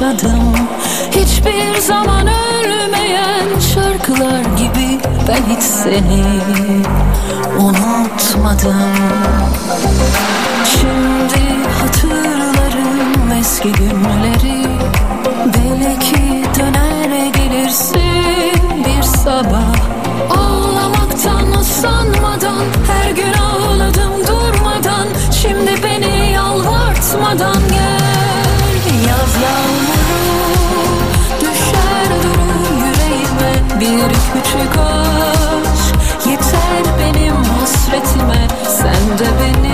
yaşadım. Hiçbir zaman ölmeyen şarkılar gibi Ben hiç seni unutmadım. Şimdi hatırlarım eski günleri. Belki döner gelirsin bir sabah. Ağlamaktan usanmadan her gün ağladım durmadan. Şimdi beni yalvartmadan gel Bir küçük aşk yeter benim hasretime. Sen de benim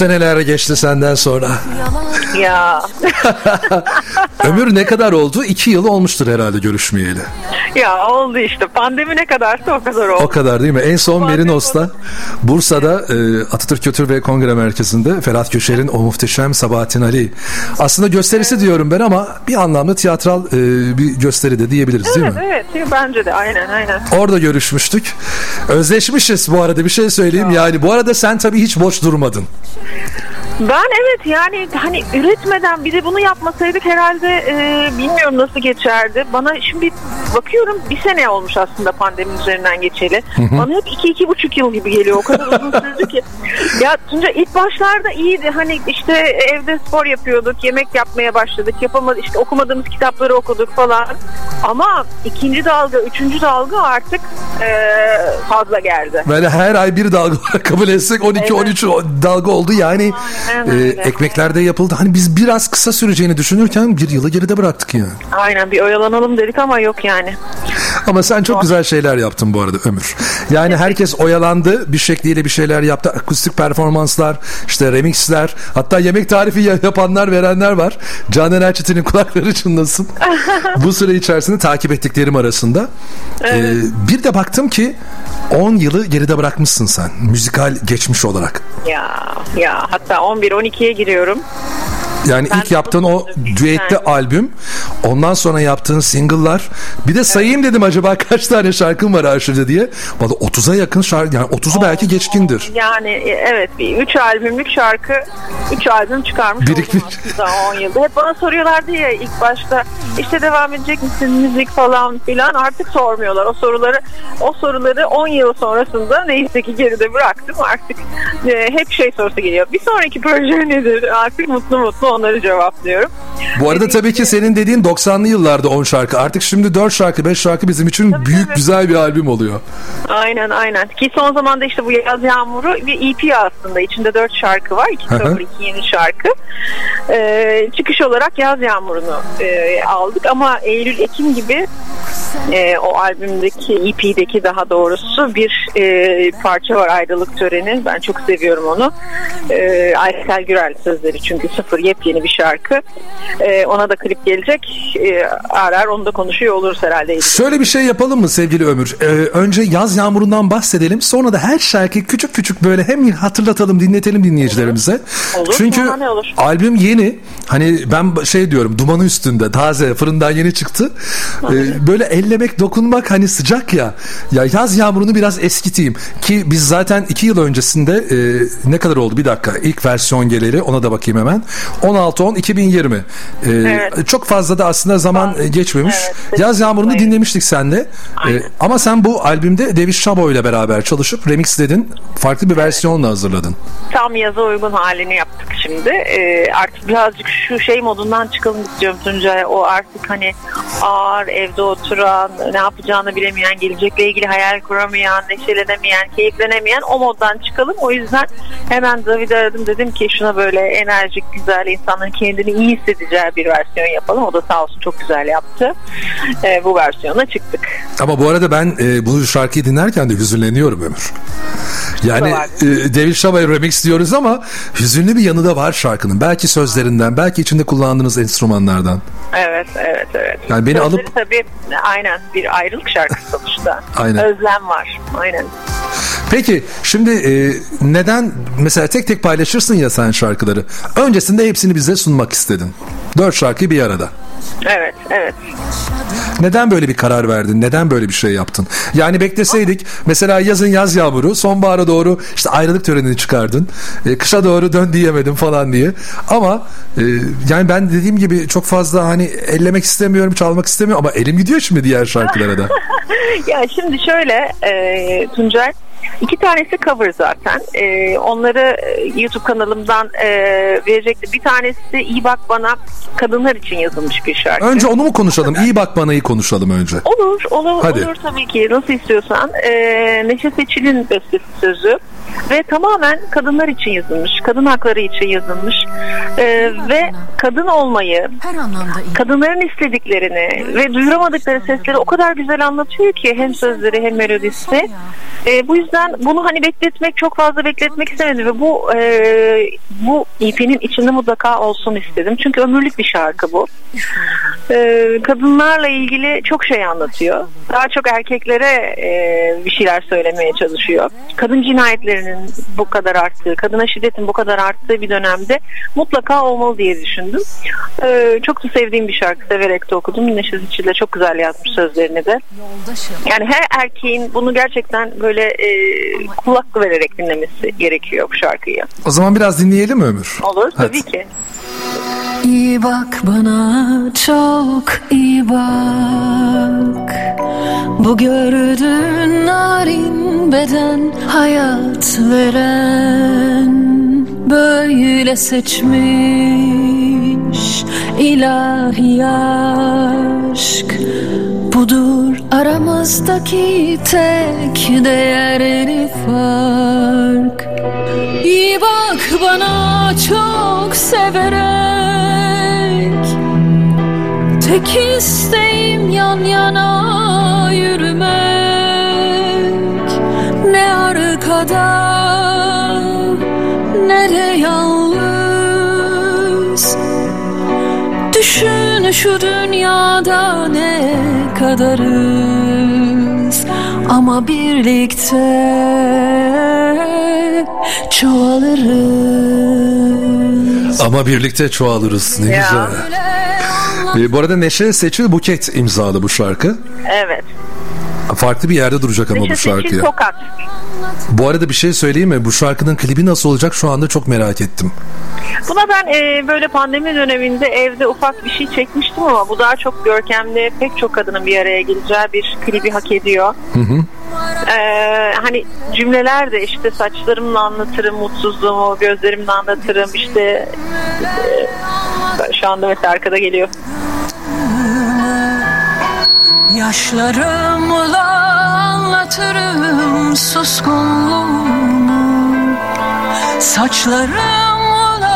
seneler geçti senden sonra. Ya Ömür ne kadar oldu? İki yıl olmuştur herhalde görüşmeyeli. Ya oldu işte. Pandemi ne kadarsa o kadar oldu. O kadar değil mi? En son Merinos'ta Bursa'da e, Atatürk Kültür ve Kongre Merkezi'nde Ferhat Köşer'in o muhteşem Sabahattin Ali. Aslında gösterisi diyorum ben ama bir anlamda tiyatral e, bir gösteri de diyebiliriz değil Evet mi? evet bence de aynen aynen. Orada görüşmüştük. Özleşmişiz bu arada bir şey söyleyeyim. Yani bu arada sen tabii hiç boş durmadın. Ben evet yani hani üretmeden bir de bunu yapmasaydık herhalde e, bilmiyorum nasıl geçerdi. Bana şimdi bakıyorum bir sene olmuş aslında pandeminin üzerinden geçeli. Bana hep iki iki buçuk yıl gibi geliyor. O kadar uzun sürdü ki. Ya Tunca ilk başlarda iyiydi. Hani işte evde spor yapıyorduk, yemek yapmaya başladık. Yapamadık işte okumadığımız kitapları okuduk falan. Ama ikinci dalga, üçüncü dalga artık e, fazla geldi. Böyle her ay bir dalga kabul etsek 12-13 dalga oldu. Yani Aynen e, öyle. ekmeklerde yapıldı. Hani biz biraz kısa süreceğini düşünürken bir yılı geride bıraktık yani. Aynen bir oyalanalım dedik ama yok yani. Ama sen çok güzel şeyler yaptın bu arada Ömür. Yani herkes oyalandı. Bir şekliyle bir şeyler yaptı. Akustik performanslar, işte remixler. Hatta yemek tarifi ya- yapanlar, verenler var. Canan Erçetin'in kulakları çınlasın. bu süre içerisinde takip ettiklerim arasında. Ee, bir de baktım ki 10 yılı geride bırakmışsın sen. Müzikal geçmiş olarak. Ya ya hatta 11-12'ye giriyorum. Yani Ben ilk yaptığın o düetli tane. albüm, ondan sonra yaptığın single'lar. Bir de sayayım dedim acaba kaç tane şarkın var arşivde diye. Valla 30'a yakın şarkı, yani 30'u belki geçkindir. Yani e, evet bir 3 albümlük şarkı 3 albüm çıkarmış Birikmiş. oldum aslında 10 yılda. Hep bana soruyorlardı ya ilk başta işte devam edecek misin müzik falan filan artık sormuyorlar. O soruları o soruları 10 yıl sonrasında neyse ki geride bıraktım artık e, hep şey sorusu geliyor. Bir sonraki proje nedir? Artık mutlu mutlu onları cevaplıyorum. Bu arada tabii ki senin dediğin 90'lı yıllarda 10 şarkı. Artık şimdi 4 şarkı 5 şarkı bizim için büyük tabii. güzel bir albüm oluyor. Aynen aynen. Ki son zamanda işte bu Yaz Yağmuru bir EP aslında. İçinde dört şarkı var. İki Hı hı. cover, iki yeni şarkı. Ee, çıkış olarak Yaz Yağmuru'nu e, aldık ama Eylül-Ekim gibi e, o albümdeki EP'deki daha doğrusu bir e, parça var ayrılık töreni. Ben çok seviyorum onu. E, Aysel Gürel sözleri çünkü sıfır yepyeni bir şarkı. E, ona da klip gelecek. E, arar arar onu da konuşuyor oluruz herhalde. Şöyle bir şey yapalım mı sevgili Ömür? Ee, önce yaz yağmurundan bahsedelim. Sonra da her şarkıyı küçük küçük böyle hem hatırlatalım, dinletelim dinleyicilerimize. Olur, Çünkü ne olur? albüm yeni. Hani ben şey diyorum dumanı üstünde taze fırından yeni çıktı. Ee, böyle ellemek, dokunmak hani sıcak ya. Ya yaz yağmurunu biraz eskiteyim. Ki biz zaten iki yıl öncesinde e, ne kadar oldu bir dakika ilk versiyon geliri ona da bakayım hemen. 16-10-2020. Ee, Evet. Çok fazla da aslında zaman e, geçmemiş. Evet, Yaz Yağmuru'nu Aynen. dinlemiştik senle. Ee, ama sen bu albümde David Şabo ile beraber çalışıp remixledin. Farklı bir versiyonla hazırladın. Tam yaza uygun halini yaptık şimdi. şimdi. Ee, artık birazcık şu şey modundan çıkalım istiyorum Tuncay. O artık hani ağır evde oturan, ne yapacağını bilemeyen, gelecekle ilgili hayal kuramayan, neşelenemeyen, keyiflenemeyen o moddan çıkalım. O yüzden hemen David'i aradım dedim ki şuna böyle enerjik, güzel insanların kendini iyi hissedeceği bir versiyon yapalım. O da sağ olsun çok güzel yaptı. Ee, bu versiyona çıktık. Ama bu arada ben e, bu şarkıyı dinlerken de hüzünleniyorum Ömür. Yani e, David Shaba'yı remix diyoruz ama hüzünlü bir yanı da var şarkının. Belki sözlerinden, belki içinde kullandığınız enstrümanlardan. Evet, evet, evet. Yani beni Sözleri alıp- tabii aynen bir ayrılık şarkısı sonuçta. Aynen. Özlem var. Aynen. Peki şimdi e, neden mesela tek tek paylaşırsın ya sen şarkıları. Öncesinde hepsini bize sunmak istedin. Dört şarkı bir arada. Evet, evet. Neden böyle bir karar verdin? Neden böyle bir şey yaptın? Yani bekleseydik mesela yazın yaz yağmuru, sonbahara doğru işte ayrılık törenini çıkardın. E, kışa doğru dön diyemedim falan diye. Ama e, yani ben dediğim gibi çok fazla hani ellemek istemiyorum, çalmak istemiyorum ama elim gidiyor şimdi diğer şarkılara da. Ya şimdi şöyle e, Tuncay iki tanesi cover zaten. E, onları YouTube kanalımdan e, verecektim. Bir tanesi iyi bak bana kadınlar için yazılmış bir şarkı. Önce onu mu konuşalım? İyi bak bana iyi konuşalım önce. Olur, olur, Hadi. olur tabii ki. Nasıl istiyorsan. E, Neşe Seçil'in bestesi sözü ve tamamen kadınlar için yazılmış, kadın hakları için yazılmış E, ve kadın olmayı, Her anlamda iyi. kadınların istediklerini ve duyuramadıkları sesleri o kadar güzel anlatıyor ki hem sözleri hem melodisi. E, bu yüzden bunu hani bekletmek çok fazla bekletmek istemedim ve bu e, bu EP'nin içinde mutlaka olsun istedim. Çünkü ömürlük bir şarkı bu. E, kadınlarla ilgili çok şey anlatıyor. Daha çok erkeklere e, bir şeyler söylemeye çalışıyor. Kadın cinayetlerinin bu kadar arttığı, kadına şiddetin bu kadar arttığı bir dönemde mutlaka olmalı diye düşündüm. E, çok da sevdiğim bir şarkı severek de okudum. Neşe Ziçi de çok güzel yazmış sözlerini de. Yani her erkeğin bunu gerçekten böyle e, kulak vererek dinlemesi gerekiyor bu şarkıyı. O zaman biraz dinleyelim mi Ömür? Olur Hadi. tabii ki. İyi bak bana çok iyi bak Bu gördüğün narin beden hayat veren Böyle seçmiş ilahi aşk Budur aramızdaki tek değerli fark. İyi bak bana çok severek. Tek isteğim yan yana yürümek. Ne arkada ne de yalnız. Düşün şu dünyada ne kadarız Ama birlikte çoğalırız Ama birlikte çoğalırız. Ne Ya. güzel. E, bu arada Neşe Seçil Buket imzalı bu şarkı. Evet. Farklı bir yerde duracak ama Neşe bu şarkı. Tokat. Bu arada bir şey söyleyeyim mi? Bu şarkının klibi nasıl olacak şu anda çok merak ettim. Buna ben e, böyle pandemi döneminde evde ufak bir şey çekmiştim ama bu daha çok görkemli pek çok kadının bir araya geleceği bir klibi hak ediyor. Ee, hani cümleler de işte saçlarımla anlatırım mutsuzluğumu, gözlerimle anlatırım işte e, şu anda mesela arkada geliyor. Yaşlarımla anlatırım suskunluğumu. Saçlarımla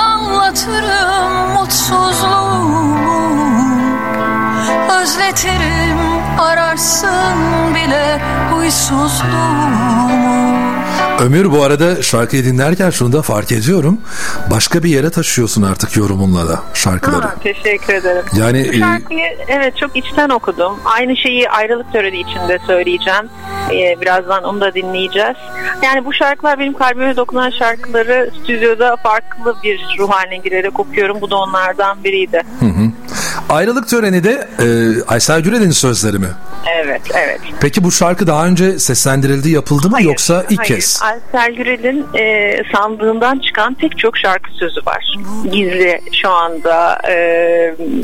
anlatırım mutsuzluğumu. Özletirim ararsın bile huysuzluğumu Ömür bu arada şarkıyı dinlerken şunu da fark ediyorum. Başka bir yere taşıyorsun artık yorumunla da şarkıları. Ha, teşekkür ederim. Yani Bu e, şarkıyı evet çok içten okudum. Aynı şeyi ayrılık töreni içinde söyleyeceğim. Ee, birazdan onu da dinleyeceğiz. Yani bu şarkılar benim kalbime dokunan şarkıları stüdyoda farklı bir ruh haline girerek okuyorum. Bu da onlardan biriydi. Ayrılık töreni de e, Aysel Gürel'in sözleri mi? Evet, evet. Peki bu şarkı daha önce seslendirildi, yapıldı mı Hayır, yoksa ilk hayır. kez? Aysel Gürel'in e, sandığından çıkan pek çok şarkı sözü var. Gizli şu anda e,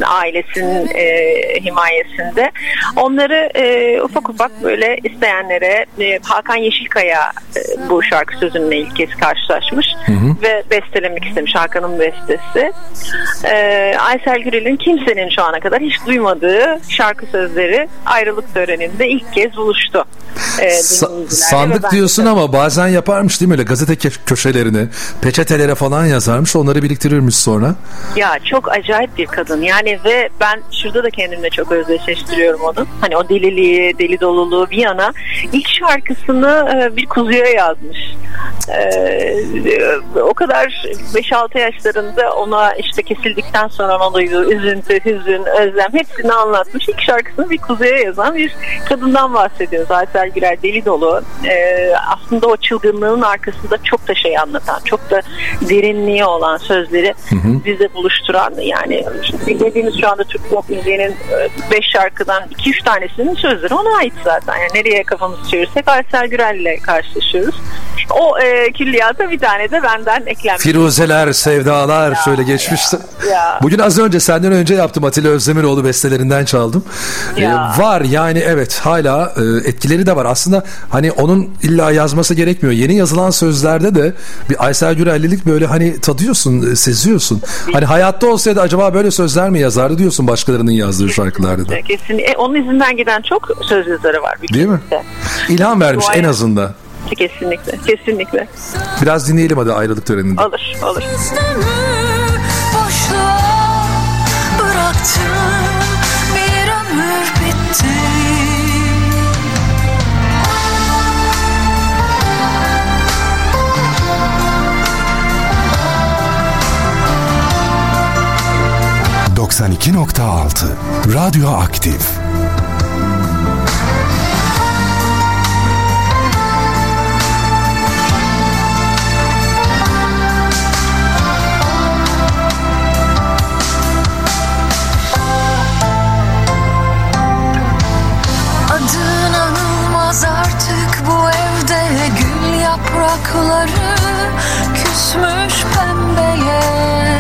ailesinin e, himayesinde. Onları e, ufak ufak böyle isteyenlere e, Hakan Yeşilkaya e, bu şarkı sözünle ilk kez karşılaşmış ve bestelemek istemiş Hakan'ın bestesi. E, Aysel Gürel'in kimsenin şu ana kadar hiç duymadığı şarkı sözleri ayrılık töreninde ilk kez buluştu. E, Sa- sandık diyorsun ama bazen yaparmış değil mi öyle gazete köşelerine, peçetelere falan yazarmış onları biriktirirmiş sonra. Ya çok acayip bir kadın yani ve ben şurada da kendimle çok özdeşleştiriyorum onu. Hani o deliliği, deli doluluğu bir yana ilk şarkısını e, bir kuzuya yazmış. Ee, o kadar 5-6 yaşlarında ona işte kesildikten sonra ona duyduğu üzüntü, hüzün, özlem hepsini anlatmış. İlk şarkısını bir kuzuya yazan bir kadından bahsediyoruz. Aysel Güler deli dolu. Ee, aslında o çılgınlığın arkasında çok da şey anlatan, çok da derinliği olan sözleri bize buluşturan yani dinlediğimiz şu anda Türk pop müziğinin 5 şarkıdan 2-3 tanesinin sözleri ona ait zaten. Yani nereye kafamızı çevirsek Aysel Gürel'le karşılaşıyoruz. O e, külliyata bir tane de benden eklenmiş. Firuzeler, sevdalar şöyle geçmişti. ya. Bugün az önce senden önce yaptım Atilla Özdemiroğlu bestelerinden çaldım. Ya. Ee, var yani evet hala e, etkileri de var. Aslında hani onun illa yazması gerekmiyor. Yeni yazılan sözlerde de bir Aysel Gürellilik böyle hani tadıyorsun, e, seziyorsun. Hani hayatta olsaydı acaba böyle sözler mi yazardı diyorsun başkalarının yazdığı şarkılarda da. Kesin. E, onun izinden giden çok söz yazarı var. Değil mi? ülkemizde. İlham vermiş en azından. Kesinlikle. Kesinlikle. Biraz dinleyelim hadi ayrılık töreninde. Olur. Olur. Özlemi boşluğa bıraktım Bir ömür bitti Radyo Aktif yaprakları küsmüş pembeye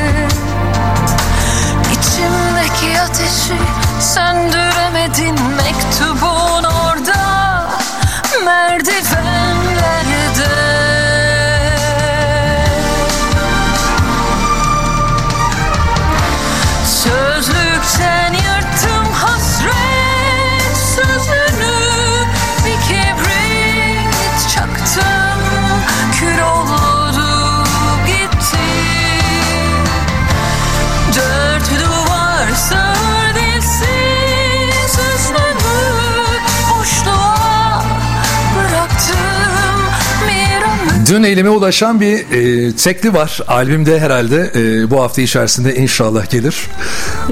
Dün elime ulaşan bir e, tekli var. Albümde herhalde e, bu hafta içerisinde inşallah gelir.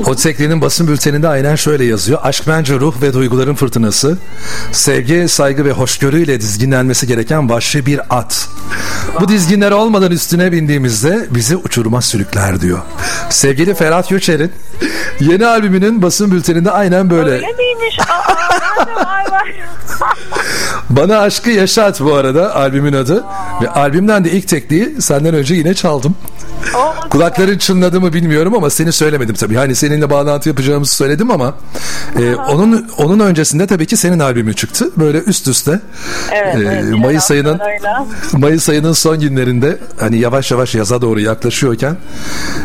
O teklinin basın bülteninde aynen şöyle yazıyor. Aşk bence ruh ve duyguların fırtınası. Sevgi, saygı ve hoşgörüyle dizginlenmesi gereken vahşi bir at. Bu dizginler olmadan üstüne bindiğimizde bizi uçuruma sürükler diyor. Sevgili Ferhat Göçer'in yeni albümünün basın bülteninde aynen böyle. Öyle miymiş? Aa, nerede? vay vay. Bana aşkı yaşat bu arada albümün adı. Ve albümden de ilk tekliği senden önce yine çaldım. Kulakların çınladı mı bilmiyorum ama seni söylemedim tabii. Hani seninle bağlantı yapacağımızı söyledim ama e, onun onun öncesinde tabii ki senin albümün çıktı. Böyle üst üste. Evet, e, evet, Mayıs ayının. Mayıs ayının son günlerinde hani yavaş yavaş yaza doğru yaklaşıyorken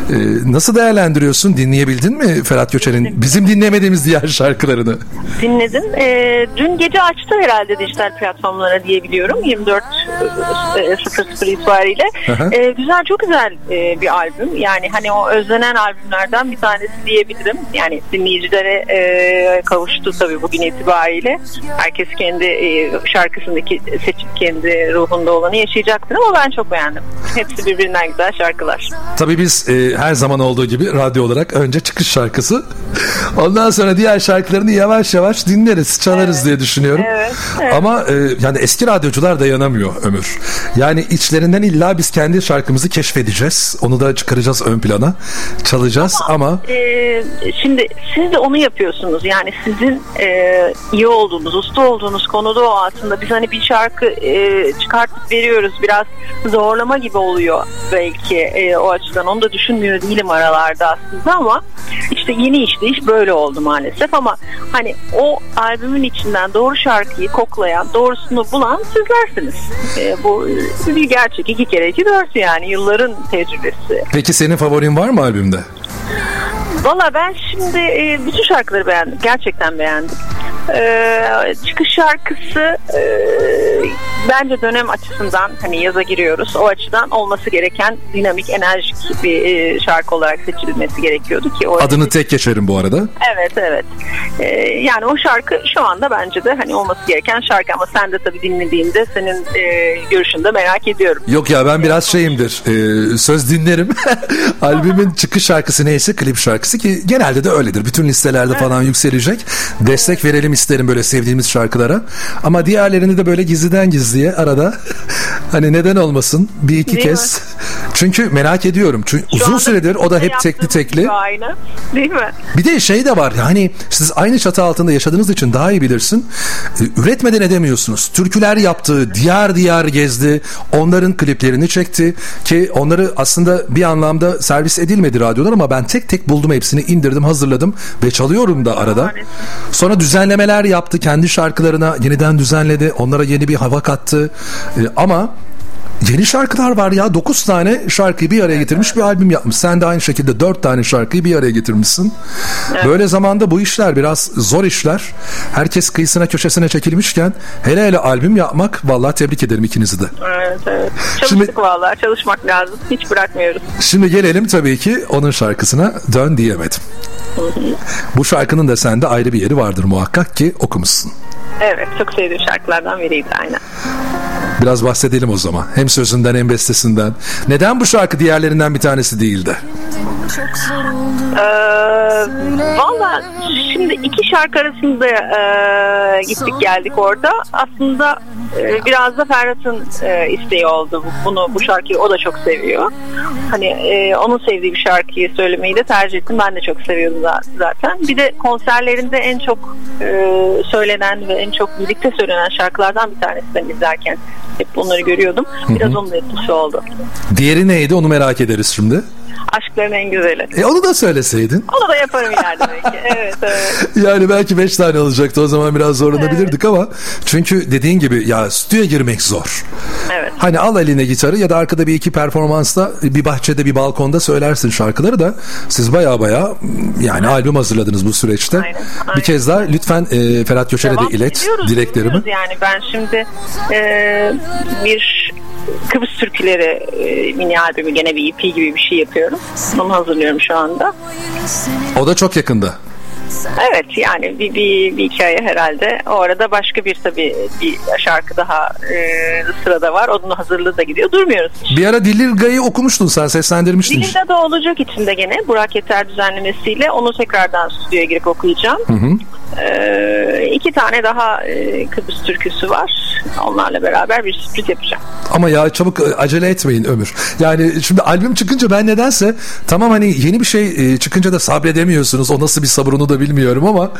e, nasıl değerlendiriyorsun? Dinleyebildin mi Ferhat Göçer'in bizim dinlemediğimiz diğer şarkılarını? dinledim. Ee, dün gece açtı herhalde dijital platformlara diyebiliyorum. 24.00 itibariyle. hı. Ee, güzel, çok güzel e, bir albüm. Yani hani o özlenen albümlerden bir tanesi diyebilirim. Yani dinleyicilere e, kavuştu tabii bugün itibariyle. Herkes kendi e, şarkısındaki seçip kendi ruhunda olanı yaşayacaktır ama ben çok beğendim. Hepsi birbirinden güzel şarkılar. Tabii biz e, her zaman olduğu gibi radyo olarak önce çıkış şarkısı. Ondan sonra diğer şarkılarını yavaş yavaş dinleriz, çalarız diye düşünüyorum. Evet, evet. Ama e, yani eski radyocular dayanamıyor Ömür. Yani içlerinden illa biz kendi şarkımızı keşfedeceğiz. Onu da çıkaracağız ön plana. Çalacağız ama Ee, şimdi siz de onu yapıyorsunuz. Yani sizin e, iyi olduğunuz, usta olduğunuz konuda o aslında biz hani bir şarkı e, çıkartıp veriyoruz. Biraz zorlama gibi oluyor belki e, o açıdan. Onu da düşünmüyor değilim aralarda aslında ama işte yeni işleyiş böyle oldu maalesef ama hani o albümün içinden doğru şarkıyı koklayan, doğrusunu bulan sizlersiniz. E, bu bir gerçek. iki kere iki dört yani yılların tecrübesi. peki senin favorin var mı albümde? Valla ben şimdi e, bütün şarkıları beğendim. Gerçekten beğendim. Ee, çıkış şarkısı e, bence dönem açısından hani yaza giriyoruz. O açıdan olması gereken dinamik, enerjik bir e, şarkı olarak seçilmesi gerekiyordu ki o Adını tek geçerim bu arada. Evet evet. Ee, yani o şarkı şu anda bence de hani olması gereken şarkı ama sen de tabii dinlediğinde senin e, görüşünü de merak ediyorum. Yok ya ben biraz şeyimdir. e, söz dinlerim. Albümün çıkış şarkısı neyse klip şarkısı ki genelde de öyledir. Bütün listelerde falan yükselecek. Destek verelim isterim böyle sevdiğimiz şarkılara. Ama diğerlerini de böyle gizliden gizliye arada hani neden olmasın bir iki Değil kez. Çünkü merak ediyorum. Çünkü Şu uzun süredir o da hep yaptığımız tekli tekli. Aynı. Değil mi? Bir de şey de var yani siz aynı çatı altında yaşadığınız için daha iyi bilirsin. E, Üretmeden edemiyorsunuz. Türküler yaptı, diyar diyar gezdi. Onların kliplerini çekti ki onları aslında bir anlamda servis edilmedi radyolar ama ben tek tek buldum hepsini indirdim, hazırladım ve çalıyorum da arada. Sonra düzenlemeler yaptı kendi şarkılarına yeniden düzenledi. Onlara yeni bir hava kattı. E, ama Yeni şarkılar var ya 9 tane şarkıyı bir araya getirmiş bir albüm yapmış. Sen de aynı şekilde 4 tane şarkıyı bir araya getirmişsin. Böyle zamanda bu işler biraz zor işler. Herkes kıyısına köşesine çekilmişken hele hele albüm yapmak vallahi tebrik ederim ikinizi de. Evet evet. Çalıştık Şimdi- vallahi çalışmak lazım. Hiç bırakmıyoruz. Şimdi gelelim tabii ki onun şarkısına dön diyemedim. Bu şarkının da sende ayrı bir yeri vardır muhakkak ki okumuşsun. Evet çok sevdiğim şarkılardan biriydi aynen. Biraz bahsedelim o zaman. Hem sözünden hem bestesinden. Neden bu şarkı diğerlerinden bir tanesi değildi? Ee, Valla şimdi iki şarkı arasında e, gittik geldik orada. Aslında e, biraz da Ferhat'ın e, isteği oldu. Bu- Bunu bu şarkıyı o da çok seviyor. Hani e, onun sevdiği bir şarkıyı söylemeyi de tercih ettim. Ben de çok seviyordum za- zaten. Bir de konserlerinde en çok e, söylenen ve en çok birlikte söylenen şarkılardan bir tanesi ben izlerken hep bunları görüyım. Biraz onun etkisi oldu. Diğeri neydi onu merak ederiz şimdi. Aşkların en güzeli. E onu da söyleseydin. Onu da yaparım ileride belki. Evet evet. Yani belki 5 tane alacaktı o zaman biraz zorlanabilirdik ama çünkü dediğin gibi ya stüdyoya girmek zor. Evet. Hani al eline gitarı ya da arkada bir iki performansta bir bahçede bir balkonda söylersin şarkıları da siz baya baya yani albüm hazırladınız bu süreçte. Aynen, aynen. Bir kez daha lütfen e, Ferhat Göçer'e de ilet dileklerimi. Yani ben şimdi e, bir Kıbrıs türküleri e, mini albümü gene bir EP gibi bir şey yapıyorum. Onu hazırlıyorum şu anda. O da çok yakında. Evet yani bir, bir, bir hikaye herhalde. O arada başka bir tabii bir şarkı daha e, sırada var. Onun hazırlığı da gidiyor. Durmuyoruz. Bir ara Dilirga'yı okumuştun sen seslendirmiştin. Dilinde de olacak içinde gene Burak Yeter düzenlemesiyle onu tekrardan stüdyoya girip okuyacağım. Ee, iki tane daha e, Kıbrıs türküsü var. Onlarla beraber bir sürpriz yapacağım. Ama ya çabuk e, acele etmeyin Ömür. Yani şimdi albüm çıkınca ben nedense tamam hani yeni bir şey e, çıkınca da sabredemiyorsunuz. O nasıl bir sabır onu da bilmiyorum ama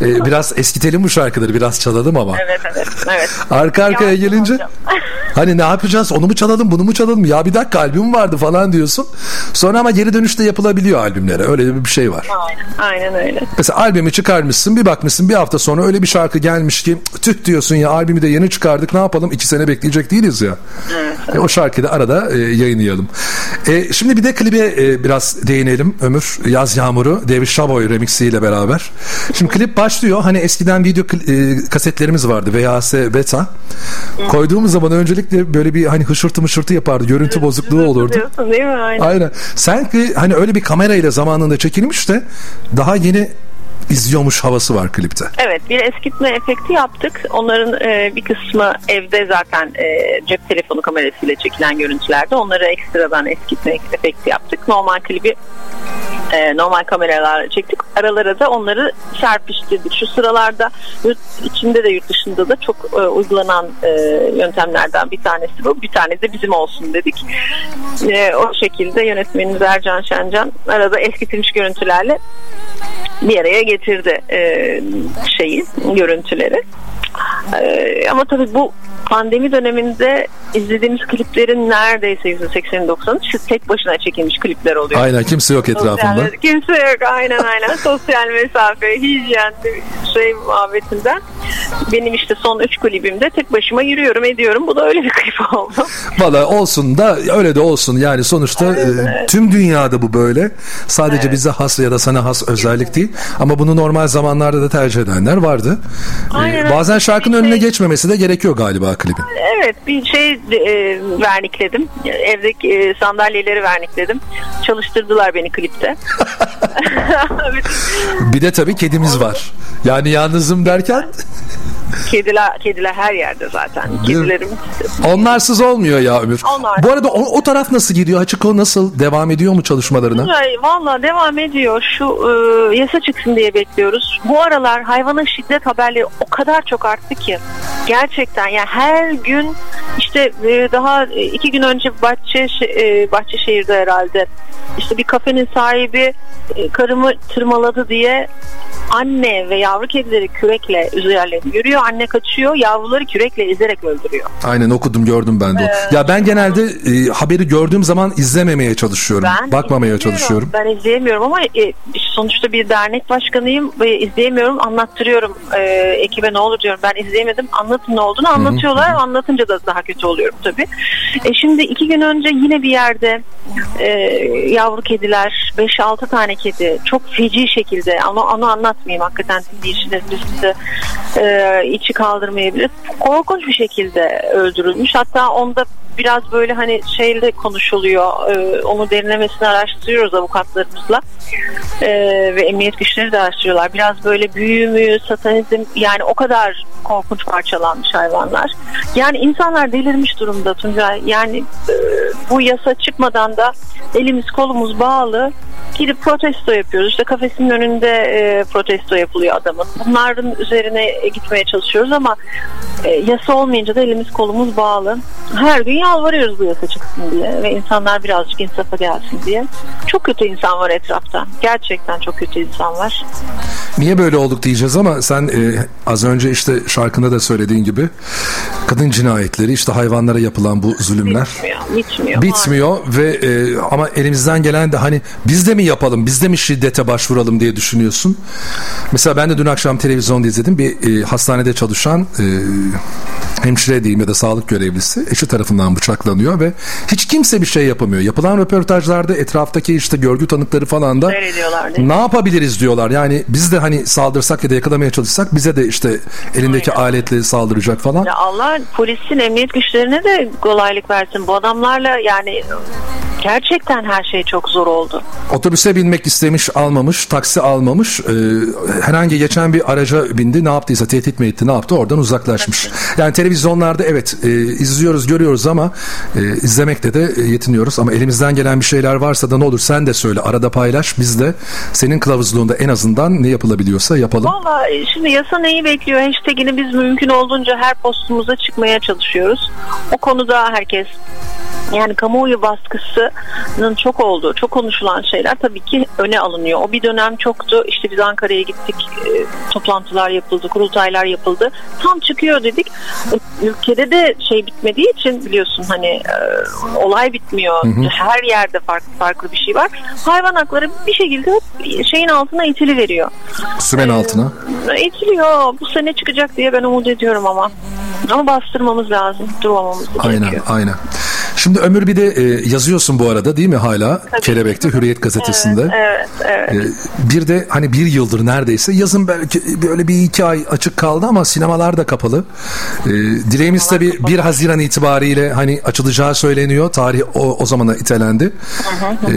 e, biraz eskitelim bu şarkıları biraz çalalım ama. Evet evet evet. Arka arkaya gelince hani ne yapacağız onu mu çalalım bunu mu çalalım ya bir dakika albüm vardı falan diyorsun. Sonra ama geri dönüşte yapılabiliyor albümlere öyle bir şey var. Aynen, aynen öyle. Mesela albümü çıkarmışsın bir bakmışsın bir hafta sonra öyle bir şarkı gelmiş ki tüh diyorsun ya albümü de yeni çıkardık ne yapalım iki sene bekleyecek değiliz ya. E, o şarkıyı da arada e, yayınlayalım. E, şimdi bir de klibe e, biraz değinelim Ömür. Yaz Yağmuru David Şaboy remixiyle beraber. Şimdi klip başlıyor. Hani eskiden video e, kasetlerimiz vardı VHS beta. Koyduğumuz zaman öncelikle böyle bir hani hışırtı mışırtı yapardı. Görüntü bozukluğu olurdu. Değil mi? Aynen. Aynen. Sanki hani öyle bir kamerayla zamanında çekilmiş de daha yeni izliyormuş havası var klipte. Evet bir eskitme efekti yaptık. Onların e, bir kısmı evde zaten e, cep telefonu kamerasıyla çekilen görüntülerde. Onları ekstradan eskitme efekti yaptık. Normal klibi e, normal kameralarla çektik. Aralara da onları serpiştirdik. Şu sıralarda yurt içinde de yurt dışında da çok e, uygulanan e, yöntemlerden bir tanesi bu. Bir tane de bizim olsun dedik. E, o şekilde yönetmenimiz Ercan Şencan arada eskitilmiş görüntülerle bir araya getirdi e, şeyi, görüntüleri. E, ama tabii bu pandemi döneminde izlediğimiz kliplerin neredeyse %80-90'ı tek başına çekilmiş klipler oluyor. Aynen kimse yok etrafında. Sosyal, kimse yok aynen aynen. Sosyal mesafe, hijyen şey muhabbetinden. Benim işte son 3 klibimde tek başıma yürüyorum ediyorum. Bu da öyle bir klip oldu. Valla olsun da öyle de olsun. Yani sonuçta Evet, e, evet. tüm dünyada bu böyle. Sadece bize has ya da sana has özellik değil. Ama bunu normal zamanlarda da tercih edenler vardı. E, Aynen, bazen evet. Şarkının önüne şey- geçmemesi de gerekiyor galiba klibin. Evet bir şey e, vernikledim. Evdeki e, sandalyeleri vernikledim. Çalıştırdılar beni klipte. Bir de tabii kedimiz var. Yani yalnızım derken kediler kediler her yerde zaten. Değil mi? Kedilerim onlarsız olmuyor ya Ömür. Onlar- Bu arada o, o taraf nasıl gidiyor? Açık o nasıl? Devam ediyor mu çalışmalarına? Valla devam ediyor. Şu e, yasa çıksın diye bekliyoruz. Bu aralar hayvana şiddet haberleri o kadar çok arttı ki. Gerçekten yani her gün işte e, daha e, iki gün önce Bahçe e, Bahçeşehir'de herhalde işte bir kafenin sahibi e, karımı tırmaladı diye anne ve yavru kedileri kürekle üzerlerine yürüyor. Anne kaçıyor. Yavruları kürekle ezerek öldürüyor. Aynen okudum gördüm ben de. o. Ya ben genelde e, haberi gördüğüm zaman izlememeye çalışıyorum. Bakmamaya izleyemiyorum. çalışıyorum. Ben izleyemiyorum ama e, sonuçta bir dernek başkanıyım ve izleyemiyorum. Anlattırıyorum e, ekibe ne olur diyorum. Ben izleyemedim. Anlatın ne olduğunu anlatıyorlar. Anlatınca da daha kötü oluyorum tabii. E, şimdi iki gün önce yine bir yerde e, yavru kediler 5-6 tane kedi çok feci şekilde ama onu anlatmayayım hakikaten dinleyicilerimiz de e, içi kaldırmayabilir. Korkunç bir şekilde öldürülmüş. Hatta onda biraz böyle hani şeyle konuşuluyor. E, onu derinlemesine araştırıyoruz avukatlarımızla. E, ve emniyet güçleri de araştırıyorlar. Biraz böyle büyü mü, satanizm yani o kadar korkunç parçalanmış hayvanlar. Yani insanlar delirmiş durumda Tuncay. Yani e, bu yasa çıkmadan da elimiz kolumuz bağlı gidip protesto yapıyoruz. İşte kafesinin önünde e, protesto yapılıyor adamın. Bunların üzerine gitmeye çalışıyoruz ama e, yasa olmayınca da elimiz kolumuz bağlı. Her gün yalvarıyoruz bu yasa çıksın diye ve insanlar birazcık insafa gelsin diye. Çok kötü insan var etrafta. Gerçekten çok kötü insan var. Niye böyle olduk diyeceğiz ama sen e, az önce işte şarkında da söylediğin gibi kadın cinayetleri işte hayvanlara yapılan bu zulümler Bitmiyor. Bitmiyor. bitmiyor ve e, ama elimizden gelen de hani biz de mi yapalım biz de mi şiddete başvuralım diye düşünüyorsun. Mesela ben de dün akşam televizyonda izledim bir e, hastanede çalışan e, hemşire diyeyim ya da sağlık görevlisi eşi tarafından bıçaklanıyor ve hiç kimse bir şey yapamıyor. Yapılan röportajlarda etraftaki işte görgü tanıkları falan da ne yapabiliriz diyorlar. Yani biz de hani saldırsak ya da yakalamaya çalışsak bize de işte elindeki aletle saldıracak falan. Ya Allah polisin emniyet güçlerine de kolaylık versin. Bu adamlarla yani gerçekten her şey çok zor oldu. Otobüse binmek istemiş almamış, taksi almamış. Ee, herhangi geçen bir araca bindi ne yaptıysa tehdit mi etti ne yaptı oradan uzaklaşmış. Yani televizyonlarda evet e, izliyoruz görüyoruz ama e, izlemekte de e, yetiniyoruz. Ama elimizden gelen bir şeyler varsa da ne olur sen de söyle arada paylaş biz de senin kılavuzluğunda en azından ne yapılabiliyorsa yapalım. Valla e, şimdi yasa neyi bekliyor? Hashtagini biz mümkün olduğunca her postumuza çıkmaya çalışıyoruz. O konuda herkes yani kamuoyu baskısının çok olduğu, çok konuşulan şeyler tabii ki öne alınıyor. O bir dönem çoktu. İşte biz Ankara'ya gittik, e, toplantılar yapıldı, kurultaylar yapıldı. Tam çıkıyor dedik. Ülkede de şey bitmediği için biliyorsun hani e, olay bitmiyor. Her yerde farklı farklı bir şey var. Hayvan hakları bir şekilde hep şeyin altına itili veriyor. Sümen altına. İtiliyor. Bu sene çıkacak diye ben umut ediyorum ama. Ama bastırmamız lazım. Durmamamız Aynen gerekiyor. aynen. Şimdi Ömür bir de e, yazıyorsun bu arada değil mi hala Kelebek'te Hürriyet gazetesinde. Evet, evet. E, bir de hani bir yıldır neredeyse yazın belki böyle bir iki ay açık kaldı ama sinemalar da kapalı. E, dileğimiz tabii 1 Haziran itibariyle hani açılacağı söyleniyor. Tarih o, o zamana itelendi. E,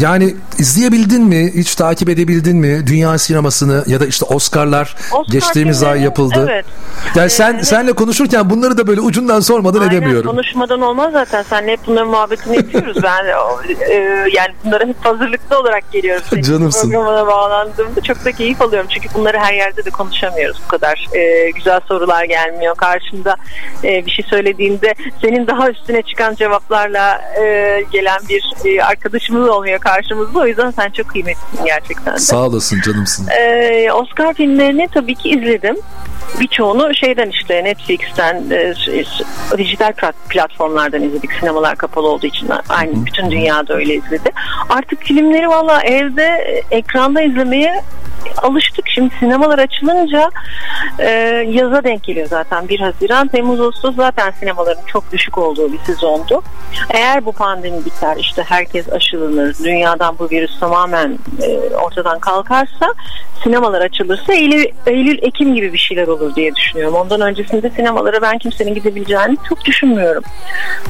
Yani izleyebildin mi? Hiç takip edebildin mi? Dünya sinemasını ya da işte Oscar'lar Oscar geçtiğimiz ay yapıldı. evet. Yani sen Ee, senle konuşurken bunları da böyle ucundan sormadan Aynen, edemiyorum. konuşmadan olmaz zaten. Seninle hep bunların muhabbetini yapıyoruz. ben e, yani bunlara hep hazırlıklı olarak geliyorum. Senin Canımsın. Programına bağlandığımda çok da keyif alıyorum. Çünkü bunları her yerde de konuşamıyoruz bu kadar. e, güzel sorular gelmiyor. Karşımda e, bir şey söylediğinde senin daha üstüne çıkan cevaplarla e, gelen bir e, arkadaşımız olmuyor karşımızda. O yüzden sen çok kıymetlisin gerçekten de. Sağ olasın canımsın. Ee, Oscar filmlerini tabii ki izledim. Birçoğunu şeyden işte Netflix'ten, e, s- dijital plat- platformlardan izledik. Sinemalar kapalı olduğu için aynı bütün dünyada öyle izledi. Artık filmleri valla evde e, ekranda izlemeye alıştık. Şimdi sinemalar açılınca e, yaza denk geliyor zaten 1 Haziran. Temmuz Ağustos zaten sinemaların çok düşük olduğu bir sezondu. Eğer bu pandemi biter işte herkes aşılanır, dünyadan bu virüs tamamen e, ortadan kalkarsa sinemalar açılırsa Eylül, Eylül, Ekim gibi bir şeyler olur diye düşünüyorum. Ondan öncesinde sinemalara ben kimsenin gidebileceğini çok düşünmüyorum.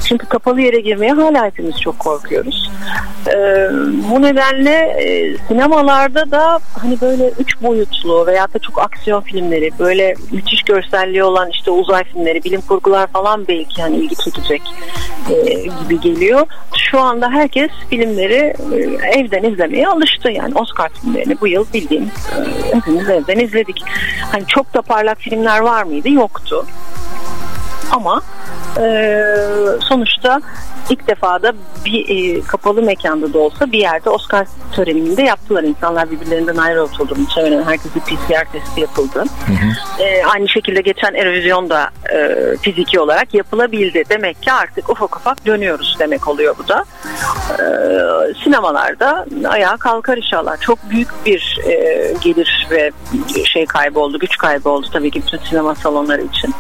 Çünkü kapalı yere girmeye hala hepimiz çok korkuyoruz. E, bu nedenle e, sinemalarda da hani böyle üç boyutlu veya da çok aksiyon filmleri böyle müthiş görselliği olan işte uzay filmleri, bilim kurgular falan belki hani ilgi çekecek e, gibi geliyor. Şu anda herkes filmleri e, evden izlemeye alıştı. Yani Oscar filmlerini bu yıl bildiğimiz e, hepimiz evden izledik. Hani çok da parlak filmler var mıydı? Yoktu. Ama e, sonuçta ilk defa da bir e, kapalı mekanda da olsa bir yerde Oscar töreninde yaptılar. İnsanlar birbirlerinden ayrı oturdu. Muhtemelen herkese PCR testi yapıldı. E, aynı şekilde geçen Eurovision da e, fiziki olarak yapılabildi. Demek ki artık ufak ufak dönüyoruz demek oluyor bu da. E, sinemalarda ayağa kalkar inşallah. Çok büyük bir e, gelir ve şey kaybı oldu, güç kaybı oldu tabii ki bütün sinema salonları için.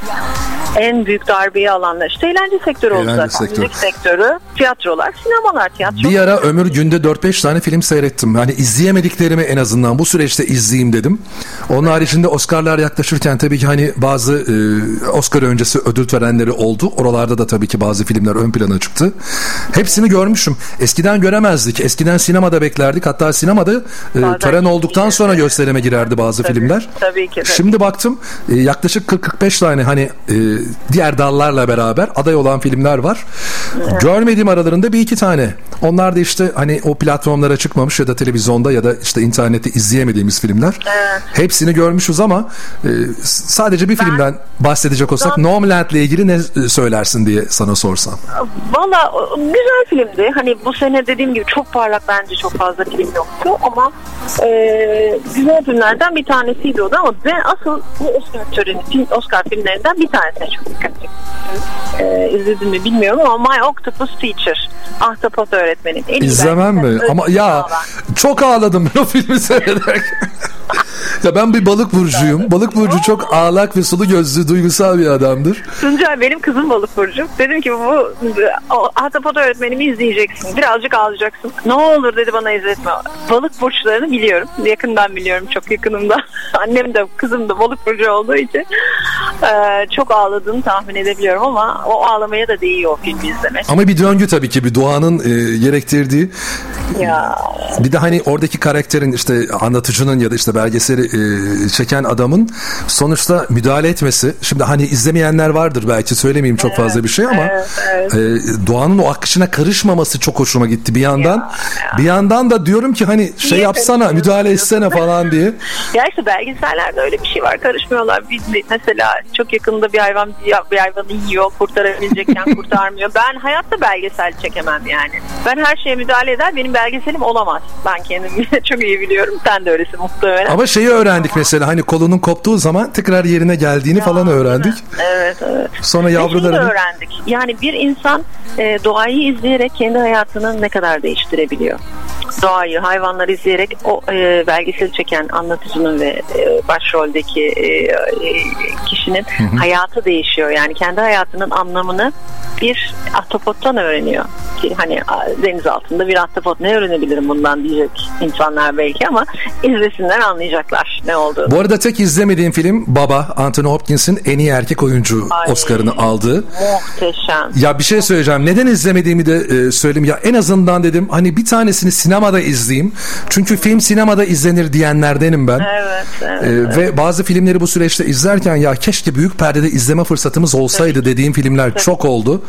En büyük darbeyi alanlar işte eğlence sektörü oldu Eğlence zaten. sektörü. Müzik sektörü, tiyatrolar, sinemalar, tiyatro. Bir ara ömür günde 4-5 tane film seyrettim. Hani izleyemediklerimi en azından bu süreçte izleyeyim dedim. Onun haricinde Oscar'lar yaklaşırken tabii ki hani bazı e, Oscar öncesi ödül törenleri oldu. Oralarda da tabii ki bazı filmler ön plana çıktı. Hepsini görmüşüm. Eskiden göremezdik. Eskiden sinemada beklerdik. Hatta sinemada e, tören olduktan sonra gösterime girerdi bazı Tabii, filmler. tabii ki, tabii. Şimdi baktım e, yaklaşık 40-45 tane hani e, diğer dallarla beraber aday olan filmler var. Görmediğim aralarında bir iki tane. Onlar da işte hani o platformlara çıkmamış ya da televizyonda ya da işte internette izleyemediğimiz filmler. Hepsini görmüşüz ama e, sadece bir filmden bahsedecek olsak Ben- Nomadland ile ilgili ne e, söylersin diye sana sorsam. Valla güzel filmdi. Hani bu sene dediğim gibi çok parlak bence çok fazla film yoktu ama e, güzel filmlerden bir tanesiydi o da ama ben asıl bu Oscar töreni, film, Oscar filmlerinden bir tanesine çok dikkat ettim. E, izledim mi bilmiyorum ama My Octopus Teacher Ahtapot öğretmenim. En İzlemem mi? Ama ya çok ağladım ben o filmi seyrederken. ya ben bir balık burcuyum. Balık burcu çok ağlak ve sulu gözlü, duygusal bir adamdır. Tuncay benim kızım balık burcu. Dedim ki bu Ahtapot öğretmenimi izleyeceksin. Birazcık ağlayacaksın. Ne olur dedi bana izletme. Balık burçlarını biliyorum. Yakından biliyorum. Çok yakınımda. Annem de kızım da balık burcu olduğu için e, çok ağladığını tahmin edebiliyorum ama o ağlamaya da değiyor o filmi izlemek. Ama bir döngü tabii ki bir doğanın e, gerektirdiği. Ya Bir de hani oradaki karakterin işte anlatıcının ya da işte belgeseli e, çeken adamın sonuçta müdahale etmesi. Şimdi hani izlemeyenler vardır belki söylemeyeyim çok fazla bir şey ama evet, evet. e, doğanın o akışına karışmaması çok hoşuma gitti bir yandan. Bir yandan da diyorum ki hani şey Niye yapsana müdahale etsene falan diye. Ya işte belgesellerde öyle bir şey var karışmıyorlar. Biz mesela çok yakında bir hayvan bir hayvanı yiyor kurtarabilecekken kurtarmıyor. Ben hayatta belgesel çekemem yani. Ben her şeye müdahale eder benim belgeselim olamaz. Ben kendimi çok iyi biliyorum. Sen de öylesin muhtemelen. Ama şeyi öğrendik mesela hani kolunun koptuğu zaman tekrar yerine geldiğini falan öğrendik. Evet evet. Sonra yavrularını öğrendik. Yani bir insan e, doğayı izleyerek kendi hayatını ne kadar değiştirebiliyor. Doğayı, hayvanları izleyerek o e, belgesel çeken anlatıcının ve e, başroldeki e, e, kişinin hayatı değişiyor. Yani kendi hayatının anlamını bir ahtapottan öğreniyor. Ki hani deniz altında bir ahtapot ne öğrenebilirim bundan diyecek insanlar belki ama izlesinler anlayacaklar. ne olduğunu. Bu arada tek izlemediğim film Baba, Anthony Hopkins'in en iyi erkek oyuncu Ay, Oscar'ını aldı. Muhteşem. Ya bir şey söyleyeceğim. Neden izlemediğimi de e, söyleyeyim. Ya en azından dedim hani bir tanesini sinemada izleyeyim. Çünkü film sinemada izlenir diyenlerdenim ben. Evet, evet. E, ve bazı filmleri bu süreçte izlerken ya keşke büyük perdede izleme fırsatımız olsaydı dediğim filmler çok oldu.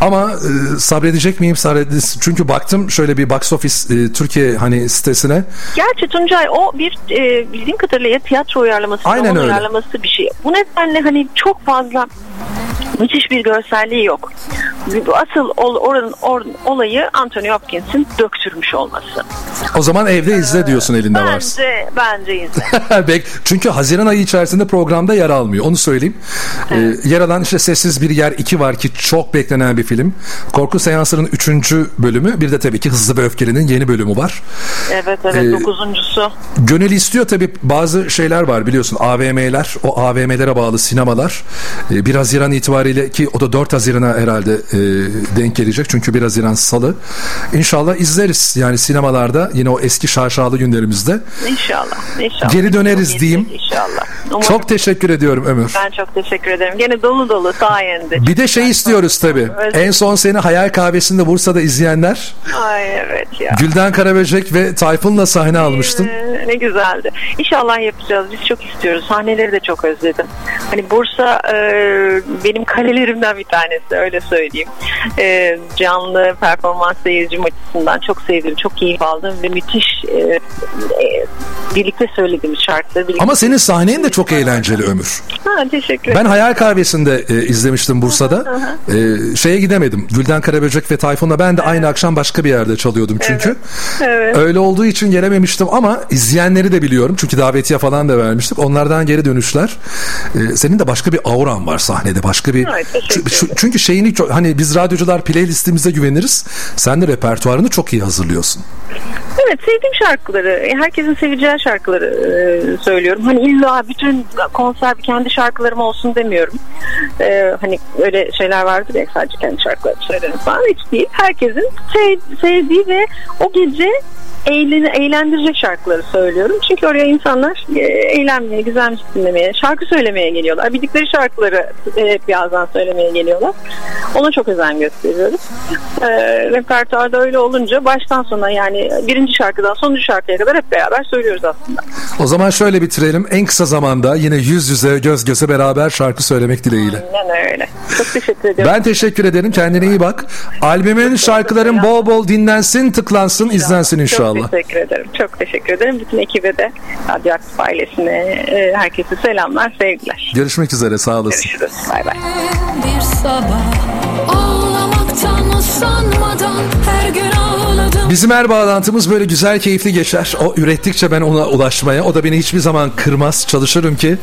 Ama e, sabredecek miyim? Sabredecek. Çünkü baktım şöyle bir box office e, Türkiye hani sitesine. Gerçi Tuncay o bir e, bildiğim kadarıyla ya tiyatro uyarlaması, Aynen öyle. uyarlaması bir şey. Bu nedenle hani çok fazla müthiş bir görselliği yok. Bu Asıl ol, oranın or- olayı Anthony Hopkins'in döktürmüş olması. O zaman evde izle diyorsun elinde varsa. Bence, bence izle. Bek- Çünkü Haziran ayı içerisinde programda yer almıyor. Onu söyleyeyim. Ee, yer alan işte Sessiz Bir Yer 2 var ki çok beklenen bir film. Korku Seansı'nın 3. bölümü. Bir de tabii ki Hızlı ve Öfkeli'nin yeni bölümü var. evet evet Ee, dokuzuncusu. Gönül istiyor tabii bazı şeyler var biliyorsun AVM'ler o AVM'lere bağlı sinemalar Ee, 1 Haziran itibariyle ki o da 4 Haziran'a herhalde e, denk gelecek çünkü 1 Haziran salı İnşallah izleriz yani sinemalarda yine o eski şaşalı günlerimizde İnşallah. inşallah. Geri döneriz diyeyim. İnşallah. Umarım. çok teşekkür ediyorum Ömür ben çok teşekkür ederim. Gene dolu dolu sayende. bir de şey istiyoruz tabii Evet. en son seni Hayal Kahvesi'nde Bursa'da izleyenler Ay evet ya. Gülden Karaböcek ve Tayfun'la sahne almıştın Ee, ne güzeldi. İnşallah yapacağız. Biz çok istiyoruz. Sahneleri de çok özledim. Hani Bursa e, benim kalelerimden bir tanesi öyle söyleyeyim. E, canlı performans seyircim açısından çok sevdim. Çok keyif aldım ve müthiş e, e, birlikte söylediğimiz şarkıları. Birlikte ama senin sahnen de çok eğlenceli Ömür Ha, teşekkür ederim. Ben Hayal Kahvesi'nde e, izlemiştim Bursa'da. E, şeye gidemedim. Gülden Karaböcek ve Tayfun'la ben de aynı akşam başka bir yerde çalıyordum çünkü. Evet. Öyle olduğu için gelememiştim ama izleyenleri de biliyorum. Çünkü davetiye falan da vermiştik. Onlardan geri dönüşler. E, senin de başka bir auran var sahnede. Başka bir Evet, Çünkü- şeyini çok hani biz radyocular playlistimize güveniriz. Sen de repertuarını çok iyi hazırlıyorsun. Evet sevdiğim şarkıları, herkesin seveceği şarkıları e, söylüyorum. Hani illa bütün konser bir kendi şarkılarım olsun demiyorum. E, hani öyle şeyler vardır ya sadece kendi şarkılarımı söylerim falan hiç değil. Herkesin sev- sevdiği ve o gece eğlen eğlendirecek şarkıları söylüyorum. Çünkü oraya insanlar e, eğlenmeye, güzel müzik dinlemeye, şarkı söylemeye geliyorlar. Bildikleri şarkıları hep birazdan söylemeye geliyorlar. Ona çok özen gösteriyoruz. E, repertuarda öyle olunca baştan sona yani birinci şarkıdan sonuncu şarkıya kadar hep beraber söylüyoruz aslında. O zaman şöyle bitirelim. En kısa zamanda yine yüz yüze göz göze beraber şarkı söylemek dileğiyle. Aynen öyle. Çok teşekkür ediyorum. Ben teşekkür ederim. Kendine iyi bak. Albümün şarkıların bol bol dinlensin, tıklansın, izlensin inşallah. Çok teşekkür ederim. Çok teşekkür ederim. Bütün ekibe de Radyoaktif ailesine e, herkese selamlar, sevgiler. Görüşmek üzere. Sağ olasın. Görüşürüz. Bay bay. Bir sabah Bizim her bağlantımız böyle güzel, keyifli geçer. O ürettikçe ben ona ulaşmaya. O da beni hiçbir zaman kırmaz. Çalışırım ki.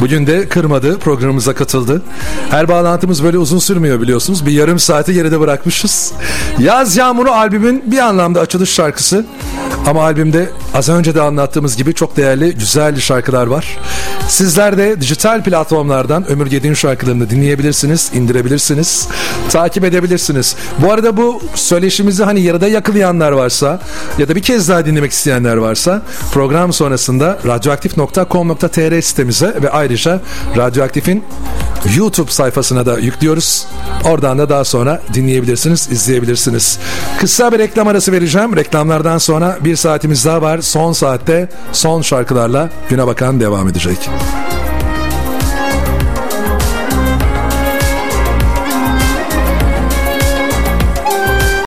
Bugün de kırmadı. Programımıza katıldı. Her bağlantımız böyle uzun sürmüyor biliyorsunuz. Bir yarım saati geride bırakmışız. Yaz Yağmuru albümün bir anlamda açılış şarkısı. Ama albümde az önce de anlattığımız gibi çok değerli, güzel şarkılar var. Sizler de dijital platformlardan Ömür Gedi'nin şarkılarını dinleyebilirsiniz, indirebilirsiniz, takip edebilirsiniz. Bu arada bu söyleşimizi hani yarıda yakalayanlar varsa ya da bir kez daha dinlemek isteyenler varsa program sonrasında radyoaktif.com.tr sitemize ve ayrıca Radyoaktif'in YouTube sayfasına da yüklüyoruz. Oradan da daha sonra dinleyebilirsiniz, izleyebilirsiniz. Kısa bir reklam arası vereceğim. Reklamlardan sonra bir saatimiz daha var. Son saatte son şarkılarla güne bakan devam edecek.